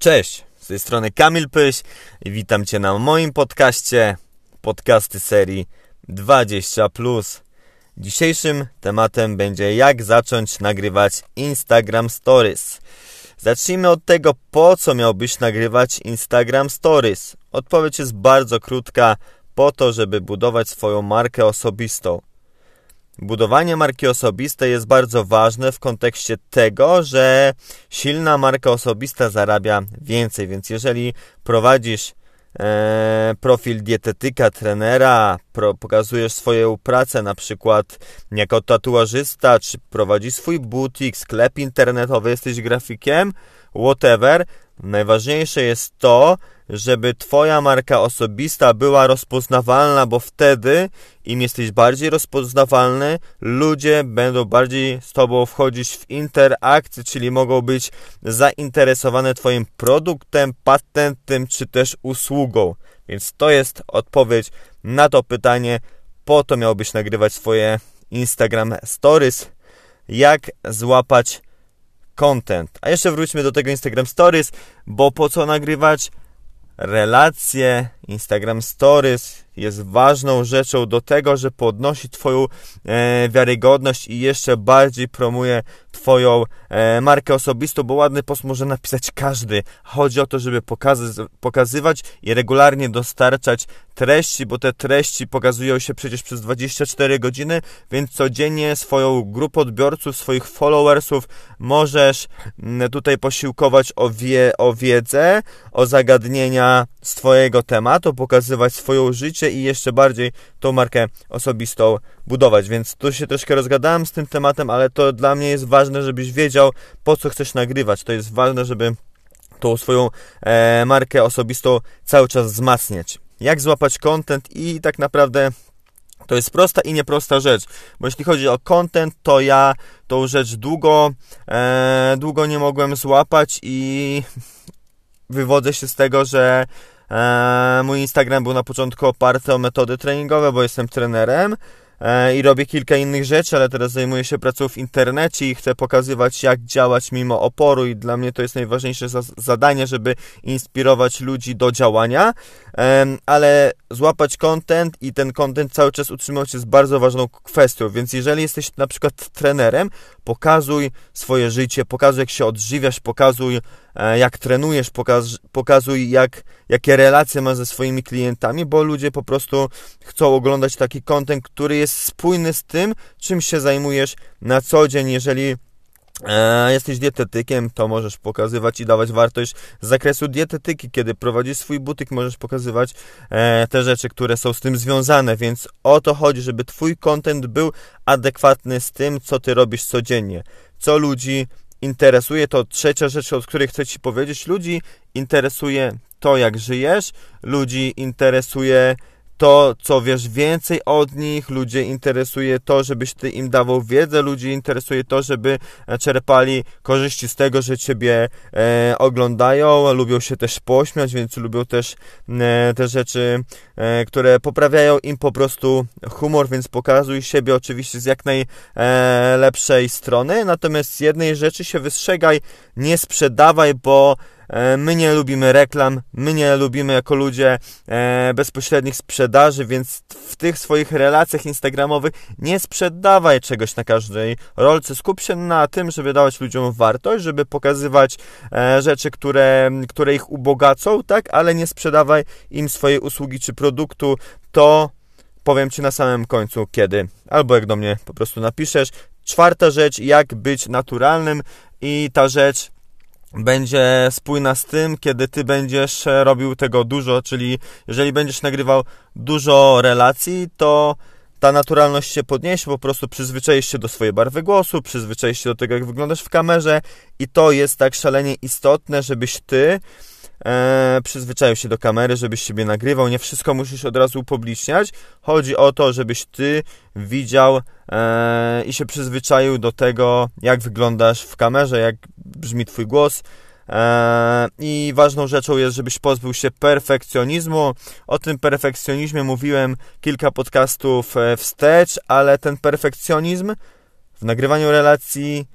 Cześć, z tej strony Kamil Pyś i witam Cię na moim podcaście, podcasty serii 20+. Dzisiejszym tematem będzie jak zacząć nagrywać Instagram Stories. Zacznijmy od tego, po co miałbyś nagrywać Instagram Stories. Odpowiedź jest bardzo krótka, po to, żeby budować swoją markę osobistą. Budowanie marki osobistej jest bardzo ważne w kontekście tego, że silna marka osobista zarabia więcej, więc jeżeli prowadzisz e, profil dietetyka, trenera, pro, pokazujesz swoją pracę na przykład jako tatuażysta, czy prowadzisz swój butik, sklep internetowy, jesteś grafikiem, whatever, najważniejsze jest to, żeby Twoja marka osobista była rozpoznawalna, bo wtedy im jesteś bardziej rozpoznawalny, ludzie będą bardziej z Tobą wchodzić w interakcję, czyli mogą być zainteresowane Twoim produktem, patentem czy też usługą. Więc to jest odpowiedź na to pytanie. Po to miałbyś nagrywać swoje Instagram Stories. Jak złapać content. A jeszcze wróćmy do tego Instagram Stories, bo po co nagrywać relacje, Instagram Stories jest ważną rzeczą do tego, że podnosi Twoją e, wiarygodność i jeszcze bardziej promuje Twoją e, markę osobistą, bo ładny post może napisać każdy. Chodzi o to, żeby pokazy pokazywać i regularnie dostarczać treści, bo te treści pokazują się przecież przez 24 godziny, więc codziennie swoją grupę odbiorców, swoich followersów możesz mm, tutaj posiłkować o, wie, o wiedzę, o zagadnienia z Twojego tematu, pokazywać swoją życie i jeszcze bardziej tą markę osobistą budować. Więc tu się troszkę rozgadałem z tym tematem, ale to dla mnie jest ważne, żebyś wiedział, po co chcesz nagrywać. To jest ważne, żeby tą swoją e, markę osobistą cały czas wzmacniać. Jak złapać content i tak naprawdę to jest prosta i nieprosta rzecz, bo jeśli chodzi o content, to ja tą rzecz długo, e, długo nie mogłem złapać i wywodzę się z tego, że e, mój Instagram był na początku oparty o metody treningowe, bo jestem trenerem e, i robię kilka innych rzeczy, ale teraz zajmuję się pracą w internecie i chcę pokazywać, jak działać mimo oporu, i dla mnie to jest najważniejsze zadanie, żeby inspirować ludzi do działania, ale złapać content i ten content cały czas utrzymywać jest bardzo ważną kwestią, więc jeżeli jesteś na przykład trenerem, pokazuj swoje życie, pokazuj jak się odżywiasz, pokazuj e, jak trenujesz, pokaz, pokazuj jak, jakie relacje masz ze swoimi klientami, bo ludzie po prostu chcą oglądać taki content, który jest spójny z tym, czym się zajmujesz na co dzień, jeżeli jesteś dietetykiem, to możesz pokazywać i dawać wartość z zakresu dietetyki. Kiedy prowadzisz swój butyk, możesz pokazywać e, te rzeczy, które są z tym związane, więc o to chodzi, żeby Twój content był adekwatny z tym, co Ty robisz codziennie. Co ludzi interesuje, to trzecia rzecz, o której chcę Ci powiedzieć. Ludzi interesuje to, jak żyjesz, ludzi interesuje to, co wiesz więcej od nich, ludzie interesuje to, żebyś ty im dawał wiedzę, ludzi interesuje to, żeby e, czerpali korzyści z tego, że ciebie e, oglądają, lubią się też pośmiać, więc lubią też e, te rzeczy, e, które poprawiają im po prostu humor, więc pokazuj siebie oczywiście z jak najlepszej strony, natomiast z jednej rzeczy się wystrzegaj, nie sprzedawaj, bo E, my nie lubimy reklam, my nie lubimy jako ludzie e, bezpośrednich sprzedaży, więc w tych swoich relacjach instagramowych nie sprzedawaj czegoś na każdej rolce. Skup się na tym, żeby dawać ludziom wartość, żeby pokazywać e, rzeczy, które, które ich ubogacą, tak, ale nie sprzedawaj im swojej usługi czy produktu. To powiem Ci na samym końcu, kiedy, albo jak do mnie po prostu napiszesz. Czwarta rzecz, jak być naturalnym i ta rzecz będzie spójna z tym, kiedy ty będziesz e, robił tego dużo, czyli jeżeli będziesz nagrywał dużo relacji, to ta naturalność się podniesie, po prostu przyzwyczaisz się do swojej barwy głosu, przyzwyczaisz się do tego, jak wyglądasz w kamerze i to jest tak szalenie istotne, żebyś ty e, przyzwyczaił się do kamery, żebyś siebie nagrywał. Nie wszystko musisz od razu upubliczniać. Chodzi o to, żebyś ty widział e, i się przyzwyczaił do tego, jak wyglądasz w kamerze, jak brzmi twój głos. E, I ważną rzeczą jest, żebyś pozbył się perfekcjonizmu. O tym perfekcjonizmie mówiłem kilka podcastów e, wstecz, ale ten perfekcjonizm w nagrywaniu relacji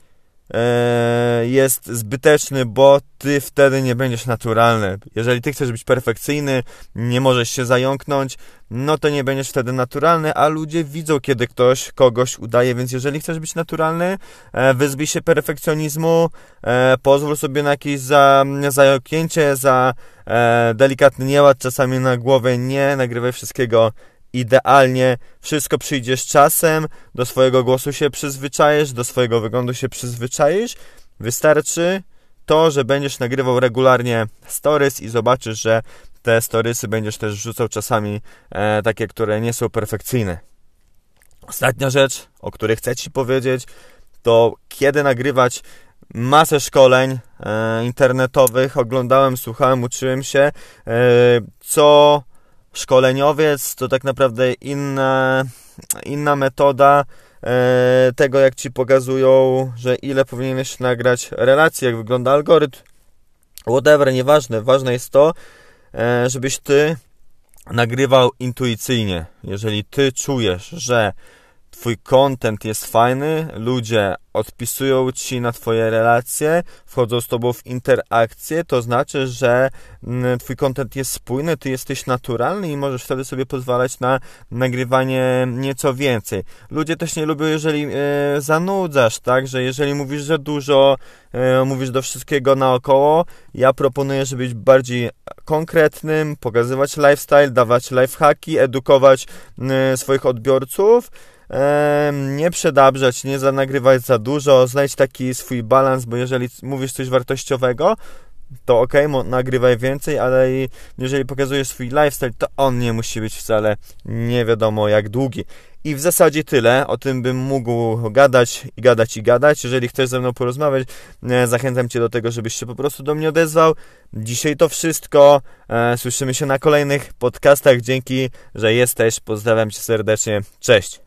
jest zbyteczny, bo ty wtedy nie będziesz naturalny. Jeżeli ty chcesz być perfekcyjny, nie możesz się zająknąć, no to nie będziesz wtedy naturalny, a ludzie widzą, kiedy ktoś kogoś udaje, więc jeżeli chcesz być naturalny, e, wyzbij się perfekcjonizmu, e, pozwól sobie na jakieś za, zająknięcie, za delikatny nieład czasami na głowę, nie nagrywaj wszystkiego idealnie, wszystko przyjdzie z czasem, do swojego głosu się przyzwyczaisz, do swojego wyglądu się przyzwyczaisz. Wystarczy to, że będziesz nagrywał regularnie stories i zobaczysz, że te storysy będziesz też wrzucał czasami e, takie, które nie są perfekcyjne. Ostatnia rzecz, o której chcę Ci powiedzieć, to kiedy nagrywać masę szkoleń e, internetowych, oglądałem, słuchałem, uczyłem się, e, co szkoleniowiec to tak naprawdę inna, inna metoda e, tego, jak ci pokazują, że ile powinieneś nagrać relacji, jak wygląda algorytm. Whatever, nieważne. Ważne jest to, e, żebyś ty nagrywał intuicyjnie. Jeżeli ty czujesz, że twój content jest fajny, ludzie odpisują ci na twoje relacje, wchodzą z tobą w interakcję, to znaczy, że mm, twój content jest spójny, ty jesteś naturalny i możesz wtedy sobie pozwalać na nagrywanie nieco więcej. Ludzie też nie lubią, jeżeli e, zanudzasz, tak, że jeżeli mówisz za dużo, e, mówisz do wszystkiego naokoło, ja proponuję, żeby być bardziej konkretnym, pokazywać lifestyle, dawać lifehacki, edukować e, swoich odbiorców, nie przedabrzać, nie zanagrywać za dużo, znajdź taki swój balans, bo jeżeli mówisz coś wartościowego, to ok, nagrywaj więcej, ale jeżeli pokazujesz swój lifestyle, to on nie musi być wcale nie wiadomo jak długi. I w zasadzie tyle. O tym bym mógł gadać i gadać i gadać. Jeżeli chcesz ze mną porozmawiać, e, zachęcam Cię do tego, żebyś się po prostu do mnie odezwał. Dzisiaj to wszystko. E, słyszymy się na kolejnych podcastach. Dzięki, że jesteś. Pozdrawiam Cię serdecznie. Cześć.